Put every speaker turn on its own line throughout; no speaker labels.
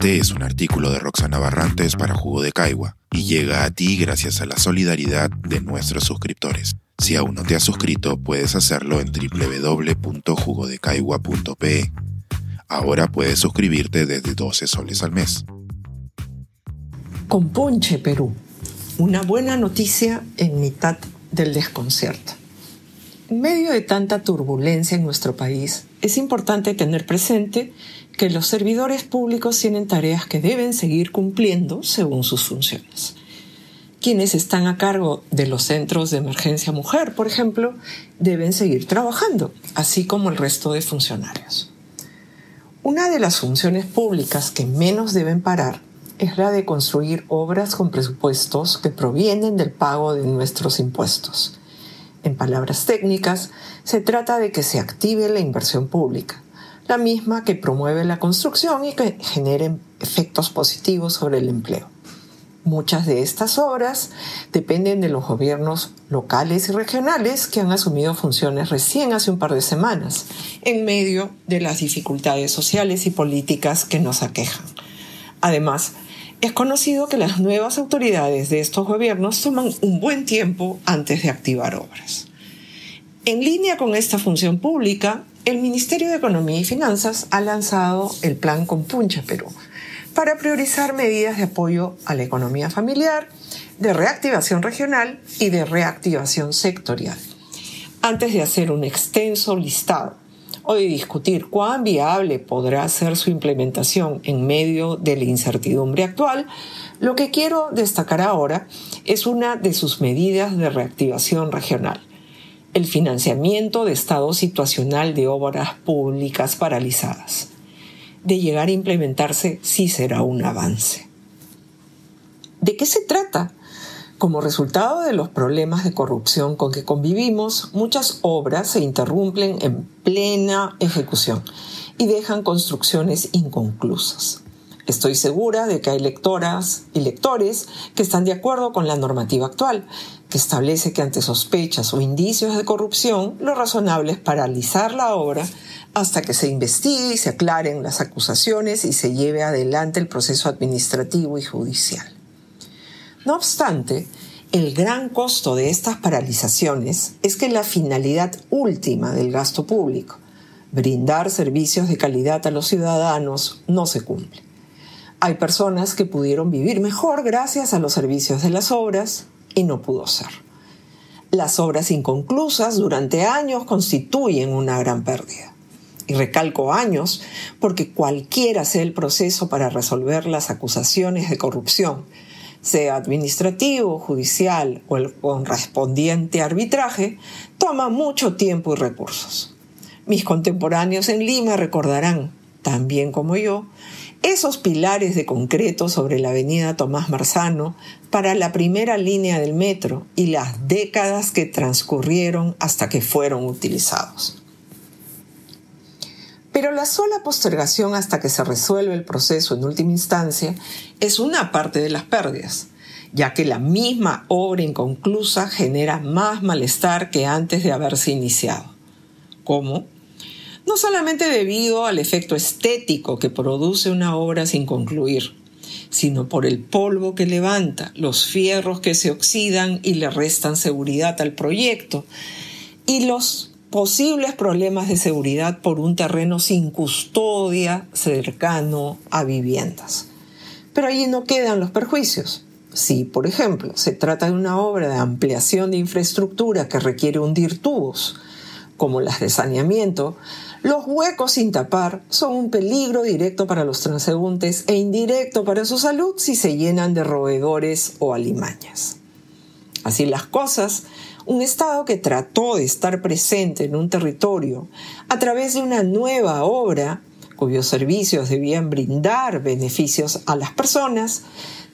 Este es un artículo de Roxana Barrantes para Jugo de Caigua y llega a ti gracias a la solidaridad de nuestros suscriptores. Si aún no te has suscrito, puedes hacerlo en www.jugodecaigua.pe. Ahora puedes suscribirte desde 12 soles al mes.
Compunche Perú. Una buena noticia en mitad del desconcierto. En medio de tanta turbulencia en nuestro país, es importante tener presente que los servidores públicos tienen tareas que deben seguir cumpliendo según sus funciones. Quienes están a cargo de los centros de emergencia mujer, por ejemplo, deben seguir trabajando, así como el resto de funcionarios. Una de las funciones públicas que menos deben parar es la de construir obras con presupuestos que provienen del pago de nuestros impuestos. En palabras técnicas, se trata de que se active la inversión pública, la misma que promueve la construcción y que genere efectos positivos sobre el empleo. Muchas de estas obras dependen de los gobiernos locales y regionales que han asumido funciones recién hace un par de semanas, en medio de las dificultades sociales y políticas que nos aquejan. Además, es conocido que las nuevas autoridades de estos gobiernos toman un buen tiempo antes de activar obras. En línea con esta función pública, el Ministerio de Economía y Finanzas ha lanzado el Plan Compuncha Perú para priorizar medidas de apoyo a la economía familiar, de reactivación regional y de reactivación sectorial. Antes de hacer un extenso listado o de discutir cuán viable podrá ser su implementación en medio de la incertidumbre actual, lo que quiero destacar ahora es una de sus medidas de reactivación regional el financiamiento de estado situacional de obras públicas paralizadas. De llegar a implementarse sí será un avance. ¿De qué se trata? Como resultado de los problemas de corrupción con que convivimos, muchas obras se interrumpen en plena ejecución y dejan construcciones inconclusas. Estoy segura de que hay lectoras y lectores que están de acuerdo con la normativa actual, que establece que ante sospechas o indicios de corrupción, lo razonable es paralizar la obra hasta que se investigue y se aclaren las acusaciones y se lleve adelante el proceso administrativo y judicial. No obstante, el gran costo de estas paralizaciones es que la finalidad última del gasto público, brindar servicios de calidad a los ciudadanos, no se cumple. Hay personas que pudieron vivir mejor gracias a los servicios de las obras y no pudo ser. Las obras inconclusas durante años constituyen una gran pérdida. Y recalco años porque cualquiera sea el proceso para resolver las acusaciones de corrupción, sea administrativo, judicial o el correspondiente arbitraje, toma mucho tiempo y recursos. Mis contemporáneos en Lima recordarán, también como yo, esos pilares de concreto sobre la avenida Tomás Marzano para la primera línea del metro y las décadas que transcurrieron hasta que fueron utilizados. Pero la sola postergación hasta que se resuelve el proceso en última instancia es una parte de las pérdidas, ya que la misma obra inconclusa genera más malestar que antes de haberse iniciado. ¿Cómo? no solamente debido al efecto estético que produce una obra sin concluir, sino por el polvo que levanta, los fierros que se oxidan y le restan seguridad al proyecto, y los posibles problemas de seguridad por un terreno sin custodia cercano a viviendas. Pero allí no quedan los perjuicios. Si, por ejemplo, se trata de una obra de ampliación de infraestructura que requiere hundir tubos, como las de saneamiento, los huecos sin tapar son un peligro directo para los transeúntes e indirecto para su salud si se llenan de roedores o alimañas. Así las cosas, un Estado que trató de estar presente en un territorio a través de una nueva obra cuyos servicios debían brindar beneficios a las personas,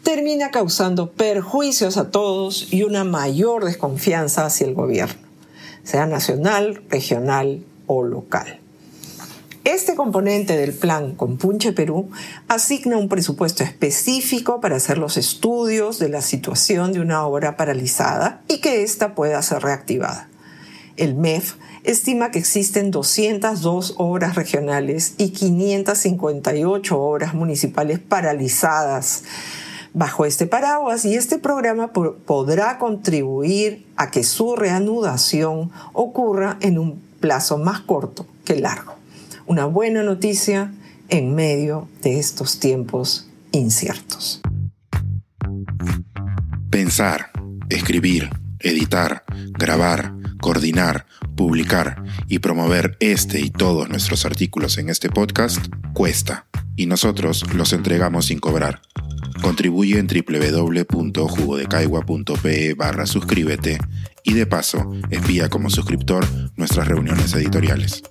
termina causando perjuicios a todos y una mayor desconfianza hacia el gobierno, sea nacional, regional o local. Este componente del plan Compunche Perú asigna un presupuesto específico para hacer los estudios de la situación de una obra paralizada y que ésta pueda ser reactivada. El MEF estima que existen 202 obras regionales y 558 obras municipales paralizadas bajo este paraguas y este programa podrá contribuir a que su reanudación ocurra en un plazo más corto que largo. Una buena noticia en medio de estos tiempos inciertos.
Pensar, escribir, editar, grabar, coordinar, publicar y promover este y todos nuestros artículos en este podcast cuesta y nosotros los entregamos sin cobrar. Contribuye en www.jugodecaigua.pe barra suscríbete y de paso espía como suscriptor nuestras reuniones editoriales.